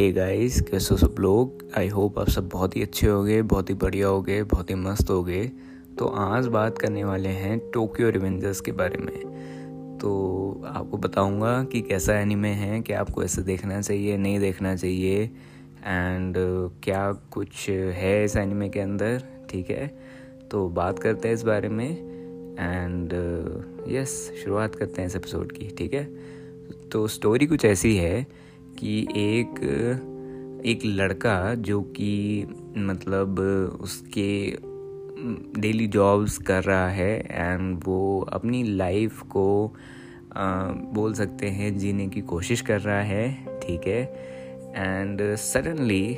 Hey guys कैसे सब लोग? आई होप आप सब बहुत ही अच्छे होंगे, बहुत ही बढ़िया होंगे, बहुत ही मस्त होंगे। तो आज बात करने वाले हैं टोक्यो रिवेंजर्स के बारे में। तो आपको बताऊँगा कि कैसा एनिमे है, क्या आपको ऐसे देखना चाहिए, नहीं देखना चाहिए एंड क्या कुछ है इस एनिमे के अंदर, ठीक है? तो बात करते हैं इस बारे में एंड यस शुरुआत करते हैं इस एपिसोड की, ठीक है? तो स्टोरी कुछ ऐसी है कि एक एक लड़का जो कि मतलब उसके डेली जॉब्स कर रहा है एंड वो अपनी लाइफ को आ, बोल सकते हैं जीने की कोशिश कर रहा है ठीक है? एंड सडनली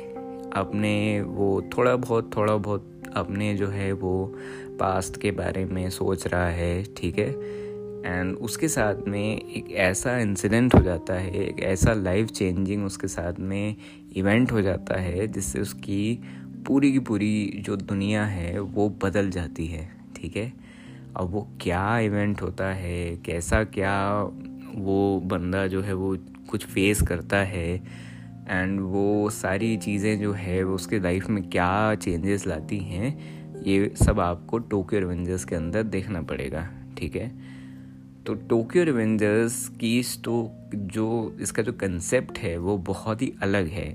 अपने वो थोड़ा बहुत थोड़ा बहुत अपने जो है वो पास्ट के बारे में सोच रहा है ठीक है? एंड उसके साथ में एक ऐसा इंसिडेंट हो जाता है, एक ऐसा लाइफ चेंजिंग उसके साथ में इवेंट हो जाता है, जिससे उसकी पूरी की पूरी जो दुनिया है, वो बदल जाती है, ठीक है? अब वो क्या इवेंट होता है, कैसा क्या वो बंदा जो है वो कुछ फेस करता है एंड वो सारी चीज़ें जो है, वो उसके लाइफ में क्या चेंजेस लाती हैं, ये सब आपको टोक्यो रिवेंजर्स के अंदर देखना पड़ेगा, ठीक है? तो टोक्यो रिवेंजर्स की तो जो इसका जो कंसेप्ट है, वो बहुत ही अलग है।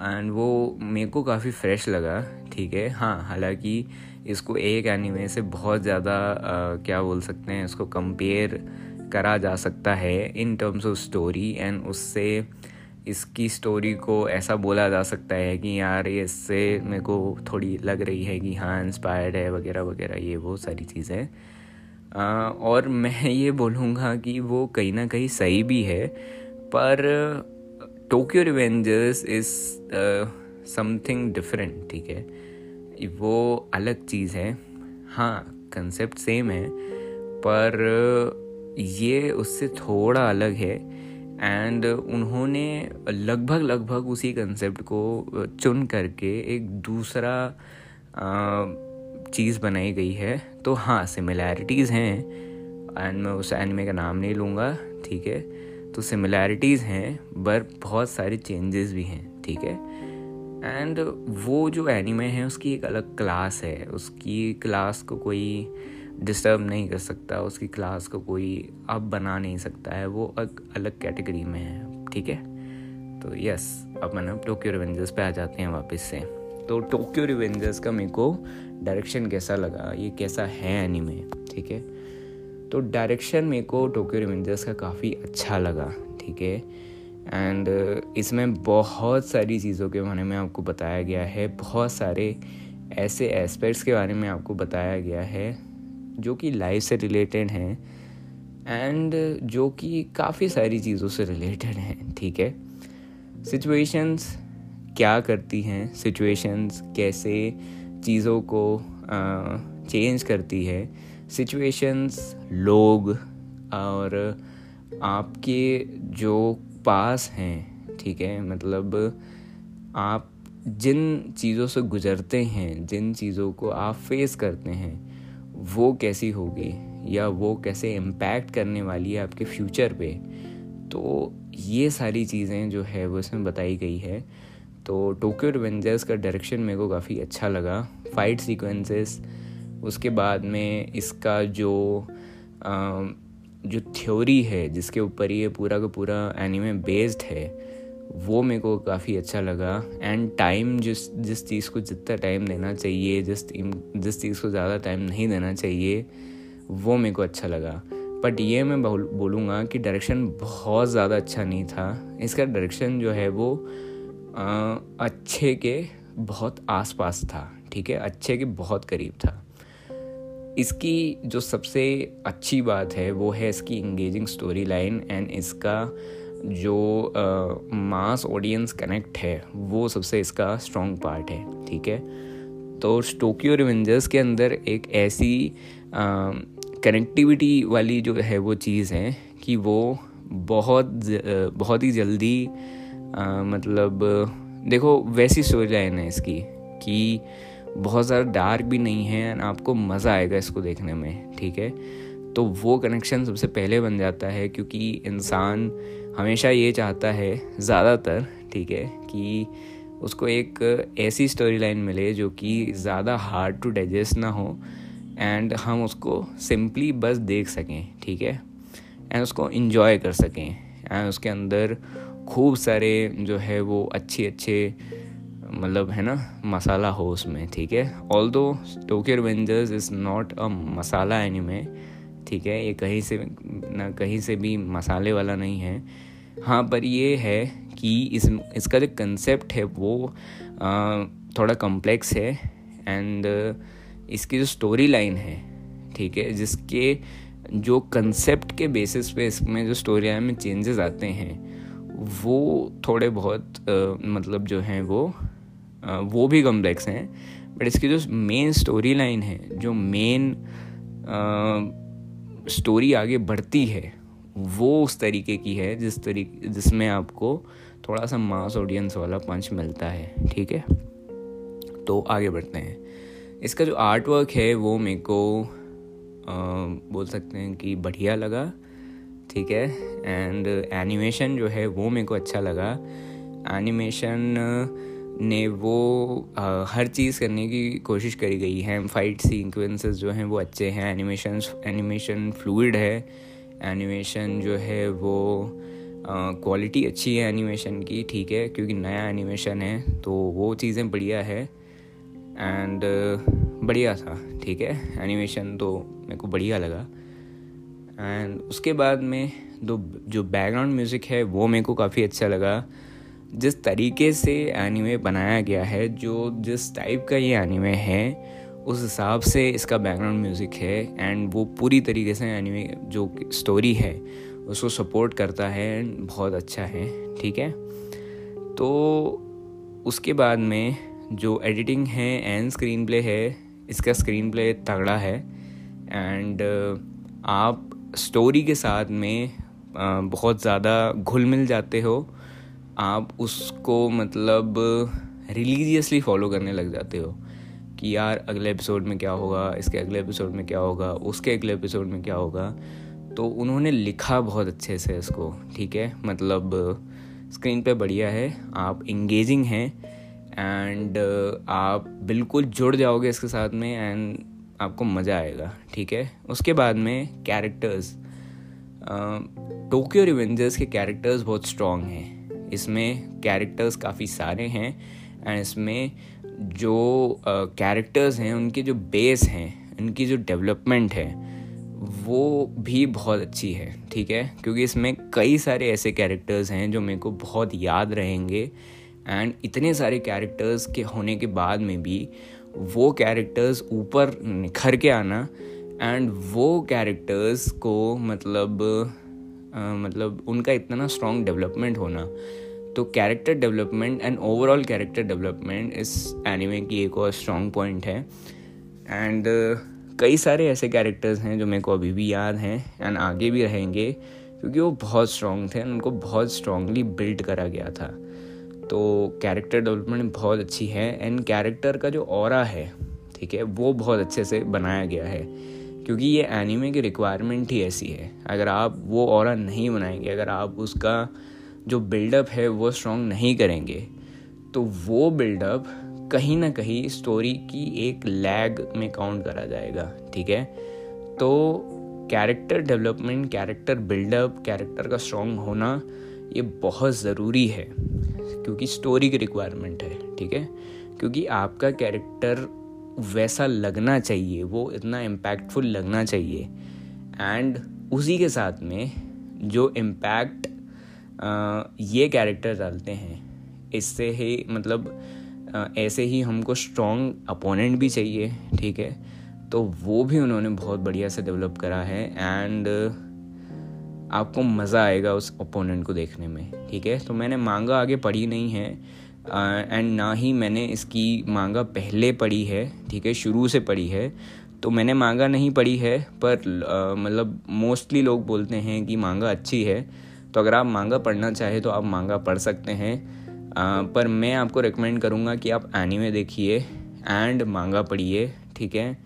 एंड वो मेरे को काफ़ी फ्रेश लगा, ठीक है? हाँ हालाँकि इसको एक एनिमे से बहुत ज़्यादा क्या बोल सकते हैं, इसको कंपेयर करा जा सकता है in terms of story and उससे इसकी स्टोरी को ऐसा बोला जा सकता है कि यार ये इससे मेरे को थोड़ी लग रही है कि हाँ इंस्पायर्ड है, वगैरह वगैरह, ये वो सारी चीज़ें। और मैं ये बोलूँगा कि वो कहीं ना कहीं सही भी है, पर Tokyo Revengers is something different ठीक है? वो अलग चीज़ है। हाँ कंसेप्ट सेम है, पर ये उससे थोड़ा अलग है एंड उन्होंने लगभग लगभग उसी कंसेप्ट को चुन करके एक दूसरा चीज़ बनाई गई है तो हाँ सिमिलैरिटीज़ हैं। एंड मैं उस एनिमे का नाम नहीं लूँगा, ठीक है? तो सिमिलैरिटीज़ हैं पर बहुत सारे चेंजेस भी हैं, ठीक है? एंड वो जो एनिमे है, उसकी एक अलग क्लास है। उसकी क्लास को कोई डिस्टर्ब नहीं कर सकता, उसकी क्लास को कोई अब बना नहीं सकता है। वो एक अलग कैटेगरी में है, ठीक है? तो यस अब मैंने टोक्यो रिवेंजर्स पे आ जाते हैं वापस से। तो टोक्यो रिवेंजर्स का मेरे को डायरेक्शन कैसा लगा? ये कैसा है एनीमे ठीक है? तो डायरेक्शन मेरे को टोक्यो रिवेंजर्स का काफ़ी अच्छा लगा, ठीक है? एंड इसमें बहुत सारी चीज़ों के बारे में आपको बताया गया है। बहुत सारे ऐसे एस्पेक्ट्स के बारे में आपको बताया गया है, जो कि लाइफ से रिलेटेड हैं। एंड जो कि काफ़ी सारी चीज़ों से रिलेटेड हैं, ठीक है? सिचुएशंस क्या करती हैं सिचुएशंस कैसे चीज़ों को चेंज करती है। सिचुएशंस लोग और आपके जो पास हैं, ठीक है? मतलब आप जिन चीज़ों से गुज़रते हैं, जिन चीज़ों को आप फेस करते हैं, वो कैसी होगी? या वो कैसे इम्पैक्ट करने वाली है आपके फ्यूचर पे? तो ये सारी चीज़ें जो है वो इसमें बताई गई है। तो टोक्यो रिवेंजर्स का डायरेक्शन मेरे को काफ़ी अच्छा लगा। फाइट सीक्वेंसेस उसके बाद में इसका जो आ, जो थ्योरी है जिसके ऊपर ये पूरा का पूरा एनिमे बेस्ड है वो मेरे को काफ़ी अच्छा लगा। एंड टाइम जिस जिस चीज़ को जितना टाइम देना चाहिए जिस जिस चीज़ को ज़्यादा टाइम नहीं देना चाहिए वो मेरे को अच्छा लगा। बट ये मैं बोलूँगा कि डायरेक्शन बहुत ज़्यादा अच्छा नहीं था। इसका डायरेक्शन जो है वो अच्छे के बहुत आसपास था, ठीक है? अच्छे के बहुत करीब था। इसकी जो सबसे अच्छी बात है, वो है इसकी इंगेजिंग स्टोरी लाइन एंड इसका जो मास ऑडियंस कनेक्ट है, वो सबसे इसका स्ट्रॉन्ग पार्ट है, ठीक है? तो टोक्यो रिवेंजर्स के अंदर एक ऐसी कनेक्टिविटी वाली जो है वो चीज़ है कि वो बहुत बहुत ही जल्दी मतलब देखो, वैसी स्टोरी लाइन है इसकी, कि बहुत ज़्यादा डार्क भी नहीं है एंड आपको मज़ा आएगा इसको देखने में, ठीक है? तो वो कनेक्शन सबसे पहले बन जाता है क्योंकि इंसान हमेशा ये चाहता है, ज़्यादातर, ठीक है, कि उसको एक ऐसी स्टोरी लाइन मिले जो कि ज़्यादा हार्ड टू डाइजेस्ट ना हो एंड हम उसको सिंपली बस देख सकें, ठीक है? एंड उसको इन्जॉय कर सकें एंड उसके अंदर खूब सारे जो है वो अच्छे अच्छे मतलब है ना मसाला हो उसमें ठीक है? Although Tokyo Revengers is not a masala anime ठीक है? ये कहीं से ना कहीं से भी मसाले वाला नहीं है। हाँ पर ये है कि इस इसका जो कंसेप्ट है वो आ, थोड़ा कॉम्प्लेक्स है एंड इसकी जो स्टोरी लाइन है ठीक है? जिसके जो कंसेप्ट के बेसिस पे इसमें जो स्टोरी लाइन में चेंजेस आते हैं वो थोड़े बहुत आ, मतलब जो हैं वो आ, वो भी कॉम्प्लेक्स हैं बट इसकी जो मेन स्टोरी लाइन है जो मेन स्टोरी आगे बढ़ती है वो उस तरीके की है जिस तरीके जिसमें आपको थोड़ा सा मास ऑडियंस वाला पंच मिलता है ठीक है? तो आगे बढ़ते हैं। इसका जो आर्ट वर्क है वो मेरे को आ, बोल सकते हैं कि बढ़िया लगा। ठीक है? एंड एनिमेशन जो है वो मेरे को अच्छा लगा। एनिमेशन ने वो आ, हर चीज़ करने की कोशिश करी गई है। फाइट सीक्वेंसेस जो हैं वो अच्छे हैं। एनिमेशन एनिमेशन फ्लूड है। एनिमेशन जो है वो क्वालिटी अच्छी है एनिमेशन की ठीक है? क्योंकि नया एनिमेशन है तो वो चीज़ें बढ़िया है। एंड बढ़िया था ठीक है? एनिमेशन तो मेरे को बढ़िया लगा। एंड उसके बाद में दो जो बैकग्राउंड म्यूज़िक है, वो मेरे को काफ़ी अच्छा लगा। जिस तरीके से एनीमे बनाया गया है, जो जिस टाइप का ये एनीमे है, उस हिसाब से इसका बैकग्राउंड म्यूज़िक है। एंड वो पूरी तरीके से एनीमे जो स्टोरी है, उसको सपोर्ट करता है एंड बहुत अच्छा है, ठीक है? तो उसके बाद में जो एडिटिंग है एंड स्क्रीन प्ले है, इसका स्क्रीन प्ले तगड़ा है। एंड आप स्टोरी के साथ में बहुत ज़्यादा घुल मिल जाते हो, आप उसको मतलब रिलीजियसली फॉलो करने लग जाते हो कि यार अगले एपिसोड में क्या होगा, इसके अगले एपिसोड में क्या होगा, उसके अगले एपिसोड में क्या होगा। तो उन्होंने लिखा बहुत अच्छे से इसको, ठीक है? मतलब स्क्रीन पे बढ़िया है, आप इंगेजिंग हैं एंड आप बिल्कुल जुड़ जाओगे इसके साथ में एंड आपको मज़ा आएगा ठीक है? उसके बाद में कैरेक्टर्स टोक्यो रिवेंजर्स के कैरेक्टर्स बहुत स्ट्रॉन्ग हैं। इसमें कैरेक्टर्स काफ़ी सारे हैं एंड इसमें जो कैरेक्टर्स uh, हैं उनके जो बेस हैं उनकी जो डेवलपमेंट है वो भी बहुत अच्छी है ठीक है? क्योंकि इसमें कई सारे ऐसे कैरेक्टर्स हैं जो मेरे को बहुत याद रहेंगे एंड इतने सारे कैरेक्टर्स के होने के बाद में भी वो कैरेक्टर्स ऊपर निखर के आना एंड वो कैरेक्टर्स को मतलब आ, मतलब उनका इतना स्ट्रॉन्ग डेवलपमेंट होना। तो character development and overall character development इस एनिमे की एक और स्ट्रॉन्ग पॉइंट है। एंड कई सारे ऐसे कैरेक्टर्स हैं जो मेरे को अभी भी याद हैं एंड आगे भी रहेंगे क्योंकि वो बहुत स्ट्रॉन्ग थे उनको बहुत स्ट्रॉन्गली बिल्ड करा गया था। तो कैरेक्टर डेवलपमेंट बहुत अच्छी है एंड कैरेक्टर का जो और है, ठीक है, वो बहुत अच्छे से बनाया गया है, क्योंकि ये एनिमे की रिक्वायरमेंट ही ऐसी है। अगर आप वो और नहीं बनाएँगे, अगर आप उसका जो बिल्डअप है वो स्ट्रॉन्ग नहीं करेंगे तो वो बिल्डअप कहीं ना कहीं स्टोरी की एक लैग में काउंट करा जाएगा, ठीक है? तो character development character buildup character का स्ट्रॉन्ग होना ये बहुत ज़रूरी है। क्योंकि स्टोरी की रिक्वायरमेंट है, ठीक है? क्योंकि आपका कैरेक्टर वैसा लगना चाहिए, वो इतना इम्पैक्टफुल लगना चाहिए। एंड उसी के साथ में जो इम्पैक्ट ये कैरेक्टर डालते हैं, इससे ही मतलब ऐसे ही हमको स्ट्रॉन्ग अपोनेंट भी चाहिए, ठीक है? तो वो भी उन्होंने बहुत बढ़िया से डेवलप करा है। एंड आपको मज़ा आएगा उस ओपोनेंट को देखने में ठीक है? तो मैंने मांगा आगे पढ़ी नहीं है एंड ना ही मैंने इसकी मांगा पहले पढ़ी है ठीक है? शुरू से पढ़ी है तो मैंने मांगा नहीं पढ़ी है पर मतलब मोस्टली लोग बोलते हैं कि मांगा अच्छी है तो अगर आप मांगा पढ़ना चाहें तो आप मांगा पढ़ सकते हैं। आ, पर मैं आपको रिकमेंड करूँगा कि आप एनीमे देखिए एंड मांगा पढ़िए ठीक है?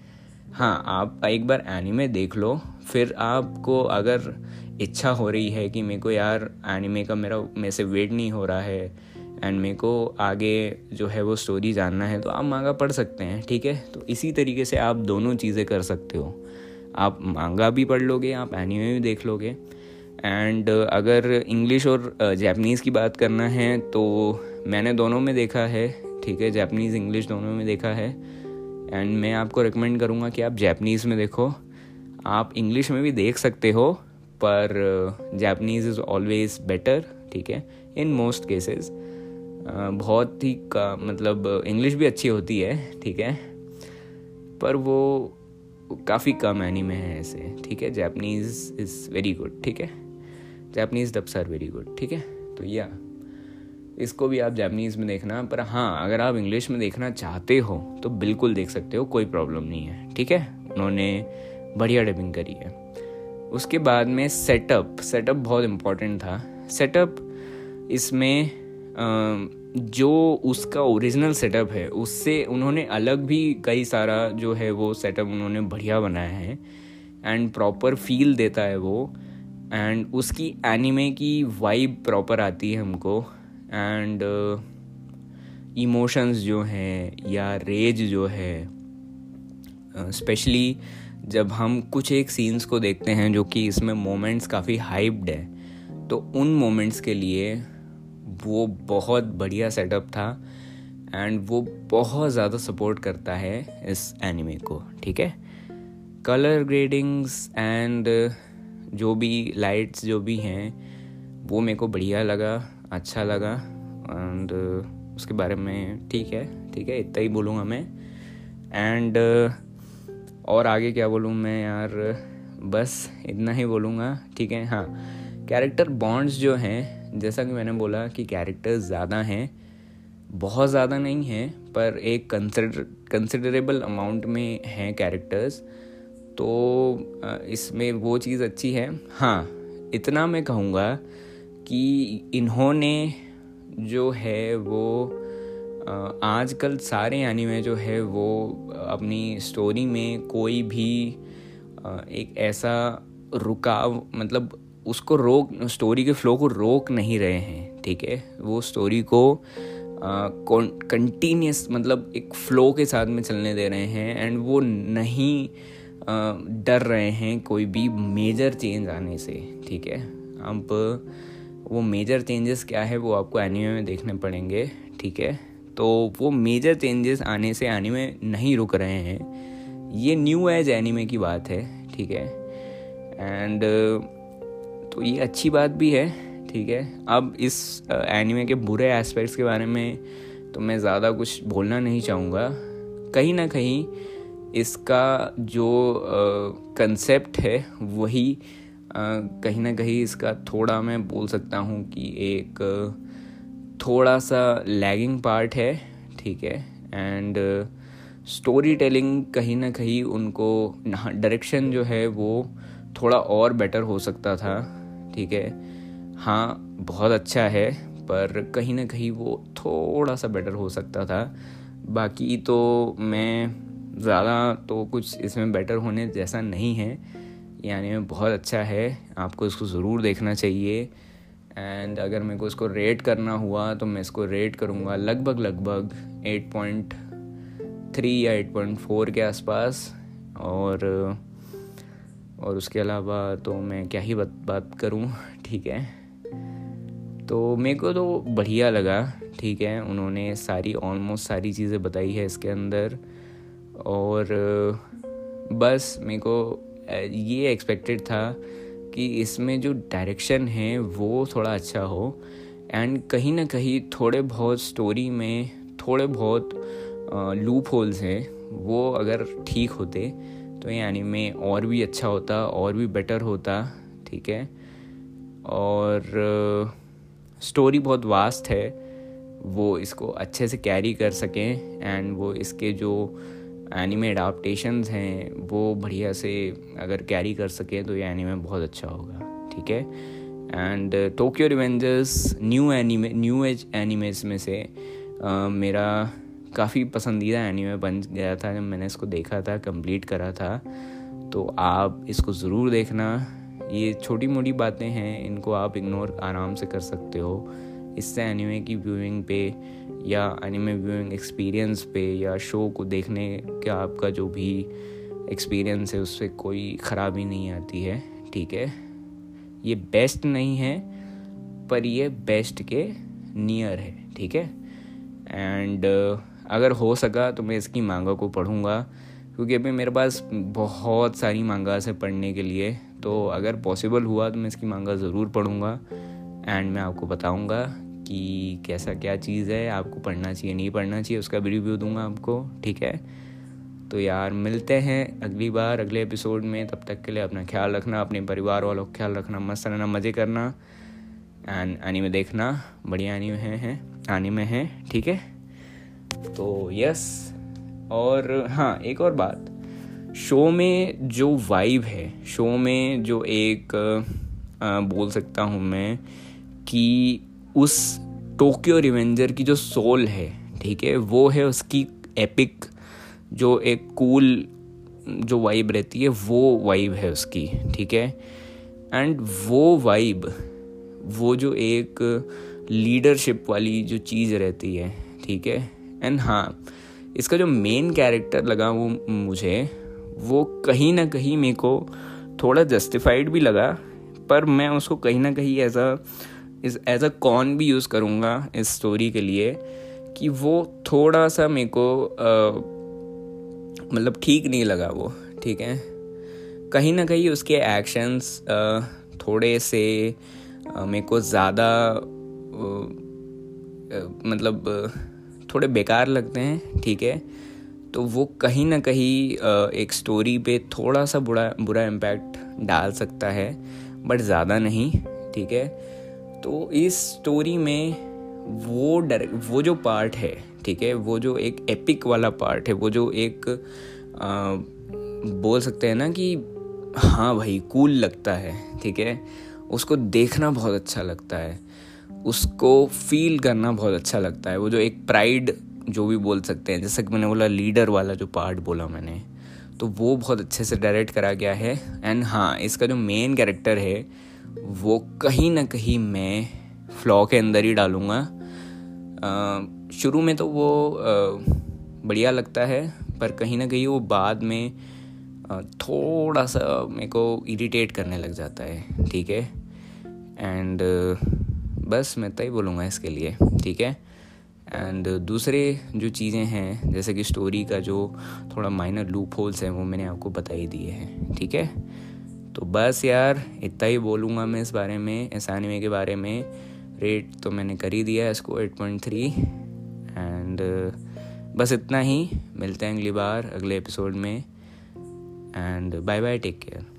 हाँ आप एक बार एनीमे देख लो फिर आपको अगर इच्छा हो रही है कि मेरे को यार एनिमे का मेरा, मेरे से वेट नहीं हो रहा है एंड मेरे को आगे जो है वो स्टोरी जानना है तो आप मांगा पढ़ सकते हैं, ठीक है? तो इसी तरीके से आप दोनों चीज़ें कर सकते हो। आप मांगा भी पढ़ लोगे, आप एनिमे भी देख लोगे एंड अगर इंग्लिश और जैपनीज़ की बात करना है तो मैंने दोनों में देखा है, ठीक है? जैपनीज़ इंग्लिश दोनों में देखा है एंड मैं आपको रिकमेंड करूँगा कि आप जैपनीज़ में देखो। आप इंग्लिश में भी देख सकते हो, पर जैपनीज़ इज़ ऑलवेज बेटर ठीक है? इन मोस्ट केसेस बहुत ही का मतलब इंग्लिश भी अच्छी होती है, ठीक है? पर वो काफ़ी कम एनीमे है ऐसे, ठीक है? जैपनीज़ इज़ वेरी गुड ठीक है? Japanese dubs are very good ठीक है? तो या इसको भी आप जैपनीज़ में देखना, पर हाँ अगर आप इंग्लिश में देखना चाहते हो तो बिल्कुल देख सकते हो, कोई प्रॉब्लम नहीं है, ठीक है? उन्होंने बढ़िया डबिंग करी है। उसके बाद में सेटअप सेटअप बहुत इम्पोर्टेंट था। सेटअप इसमें जो उसका ओरिजिनल सेटअप है उससे उन्होंने अलग भी कई सारा जो है वो सेटअप उन्होंने बढ़िया बनाया है। एंड प्रॉपर फील देता है वो। एंड उसकी एनिमे की वाइब प्रॉपर आती है हमको। एंड इमोशंस uh, जो हैं या रेज जो है स्पेशली uh, जब हम कुछ एक सीन्स को देखते हैं जो कि इसमें मोमेंट्स काफ़ी हाइप्ड है तो उन मोमेंट्स के लिए वो बहुत बढ़िया सेटअप था एंड वो बहुत ज़्यादा सपोर्ट करता है इस एनिमे को, ठीक है? कलर ग्रेडिंग्स एंड जो भी लाइट्स जो भी हैं, वो मेरे को बढ़िया लगा अच्छा लगा एंड उसके बारे में ठीक है ठीक है? इतना ही बोलूँगा मैं एंड और आगे क्या बोलूँ मैं यार? बस इतना ही बोलूँगा, ठीक है? हाँ। कैरेक्टर बॉन्ड्स जो हैं, जैसा कि मैंने बोला कि कैरेक्टर्स ज़्यादा हैं, बहुत ज़्यादा नहीं हैं, पर एक कंसिडर कंसिडरेबल अमाउंट में हैं कैरेक्टर्स तो इसमें वो चीज़ अच्छी है। हाँ इतना मैं कहूँगा कि इन्होंने जो है वो आजकल सारे एनिमे जो है वो अपनी स्टोरी में कोई भी एक ऐसा रुकाव मतलब उसको रोक स्टोरी के फ्लो को रोक नहीं रहे हैं, ठीक है? वो स्टोरी को कंटिन्यूस मतलब एक फ्लो के साथ में चलने दे रहे हैं एंड वो नहीं डर रहे हैं कोई भी मेजर चेंज आने से, ठीक है? अब वो मेजर चेंजेस क्या है वो आपको एनिमे में देखने पड़ेंगे, ठीक है? तो वो मेजर चेंजेस आने से एनिमे नहीं रुक रहे हैं। ये न्यू एज एनिमे की बात है, ठीक है? एंड तो ये अच्छी बात भी है, ठीक है? अब इस एनिमे के बुरे एस्पेक्ट्स के बारे में तो मैं ज़्यादा कुछ बोलना नहीं चाहूँगा। कहीं ना कहीं इसका जो कंसेप्ट है, वही कहीं ना कहीं इसका थोड़ा मैं बोल सकता हूँ कि एक थोड़ा सा लैगिंग पार्ट है, ठीक है? एंड स्टोरी टेलिंग कहीं ना कहीं उनको डायरेक्शन जो है वो थोड़ा और बेटर हो सकता था, ठीक है? हाँ बहुत अच्छा है, पर कहीं ना कहीं वो थोड़ा सा बेटर हो सकता था। बाकी तो मैं ज़्यादा तो कुछ इसमें बेटर होने जैसा नहीं है। यानी बहुत अच्छा है, आपको इसको ज़रूर देखना चाहिए। एंड अगर मेरे को इसको रेट करना हुआ तो मैं इसको रेट करूँगा लगभग लगभग 8.3 या 8.4 के आसपास। और और उसके अलावा तो मैं क्या ही बात बात करूँ, ठीक है? तो मेरे को तो बढ़िया लगा, ठीक है? उन्होंने सारी ऑलमोस्ट सारी चीज़ें बताई है इसके अंदर। और, बस मेरे को ये एक्सपेक्टेड था कि इसमें जो डायरेक्शन है, वो थोड़ा अच्छा हो। एंड कहीं ना कहीं थोड़े बहुत स्टोरी में थोड़े बहुत लूप होल्स हैं। वो अगर ठीक होते तो ये एनीमे और भी अच्छा होता, और भी बेटर होता, ठीक है? और स्टोरी बहुत वास्ट है। वो इसको अच्छे से कैरी कर सकें एंड वो इसके जो एनिमे अडाप्टेशंस हैं वो बढ़िया से अगर कैरी कर सके तो ये एनिमे बहुत अच्छा होगा ठीक है? And Tokyo Revengers new anime new age animes में से uh, मेरा काफ़ी पसंदीदा एनिमे बन गया था जब मैंने इसको देखा था कंप्लीट करा था। तो आप इसको ज़रूर देखना। ये छोटी मोटी बातें हैं इनको आप इग्नोर आराम से कर सकते हो। इससे एनिमे की व्यूइंग पे या एनिमे व्यूइंग एक्सपीरियंस पे या शो को देखने का आपका जो भी एक्सपीरियंस है उससे कोई ख़राबी नहीं आती है ठीक है? ये बेस्ट नहीं है पर ये बेस्ट के नियर है ठीक है? एंड uh, अगर हो सका तो मैं इसकी मांगा को पढ़ूँगा क्योंकि अभी मेरे पास बहुत सारी मांगा है पढ़ने के लिए तो अगर पॉसिबल हुआ तो मैं इसकी मांगा ज़रूर पढ़ूँगा एंड मैं आपको बताऊँगा कि कैसा क्या चीज़ है आपको पढ़ना चाहिए नहीं पढ़ना चाहिए उसका भी रिव्यू दूँगा आपको ठीक है? तो यार मिलते हैं अगली बार अगले एपिसोड में तब तक के लिए अपना ख्याल रखना अपने परिवार वालों का ख्याल रखना मस्त रहना मज़े करना एंड आनी में देखना बढ़िया आनी में हैं आनी में हैं ठीक है? तो यस और हाँ एक और बात शो में जो वाइब है शो में जो एक आ, बोल सकता हूँ मैं कि उस टोक्यो रिवेंजर की जो सोल है, ठीक है, वो है उसकी एपिक जो एक कूल जो वाइब रहती है, वो वाइब है उसकी, ठीक है? एंड वो वाइब वो जो एक लीडरशिप वाली जो चीज़ रहती है, ठीक है? एंड हाँ इसका जो मेन कैरेक्टर लगा वो मुझे, वो कहीं ना कहीं मेरे को थोड़ा जस्टिफाइड भी लगा, पर मैं उसको कहीं ना कहीं ऐसा इस एज अ कॉन भी यूज़ करूँगा इस स्टोरी के लिए कि वो थोड़ा सा मेरे को मतलब ठीक नहीं लगा वो, ठीक है? कहीं ना कहीं उसके एक्शंस थोड़े से मेरे को ज़्यादा मतलब थोड़े बेकार लगते हैं, ठीक है? तो वो कहीं ना कहीं एक स्टोरी पे थोड़ा सा बुरा बुरा इम्पैक्ट डाल सकता है बट ज़्यादा नहीं, ठीक है? तो इस स्टोरी में वो डर वो जो पार्ट है ठीक है वो जो एक एपिक वाला पार्ट है वो जो एक आ, बोल सकते हैं ना कि हाँ भाई कूल लगता है ठीक है उसको देखना बहुत अच्छा लगता है उसको फील करना बहुत अच्छा लगता है वो जो एक प्राइड जो भी बोल सकते हैं जैसे कि मैंने बोला लीडर वाला जो पार्ट बोला मैंने तो वो बहुत अच्छे से डायरेक्ट करा गया है एंड हाँ इसका जो मेन कैरेक्टर है वो कहीं ना कहीं मैं फ्लॉ के अंदर ही डालूँगा। शुरू में तो वो बढ़िया लगता है, पर कहीं ना कहीं वो बाद में थोड़ा सा मेरे को इरिटेट करने लग जाता है, ठीक है? एंड बस मैं तय बोलूँगा इसके लिए, ठीक है? एंड दूसरे जो चीज़ें हैं, जैसे कि स्टोरी का जो थोड़ा माइनर लूप होल्स हैं, वो मैंने आपको बता ही दिए हैं, ठीक है? तो बस यार, इतना ही बोलूँगा मैं इस बारे में, इस एनिमे के बारे में। रेट तो मैंने कर ही दिया है इसको एट पॉइंट थ्री एंड बस इतना ही, मिलते हैं अगली बार, अगले एपिसोड में। And bye bye take care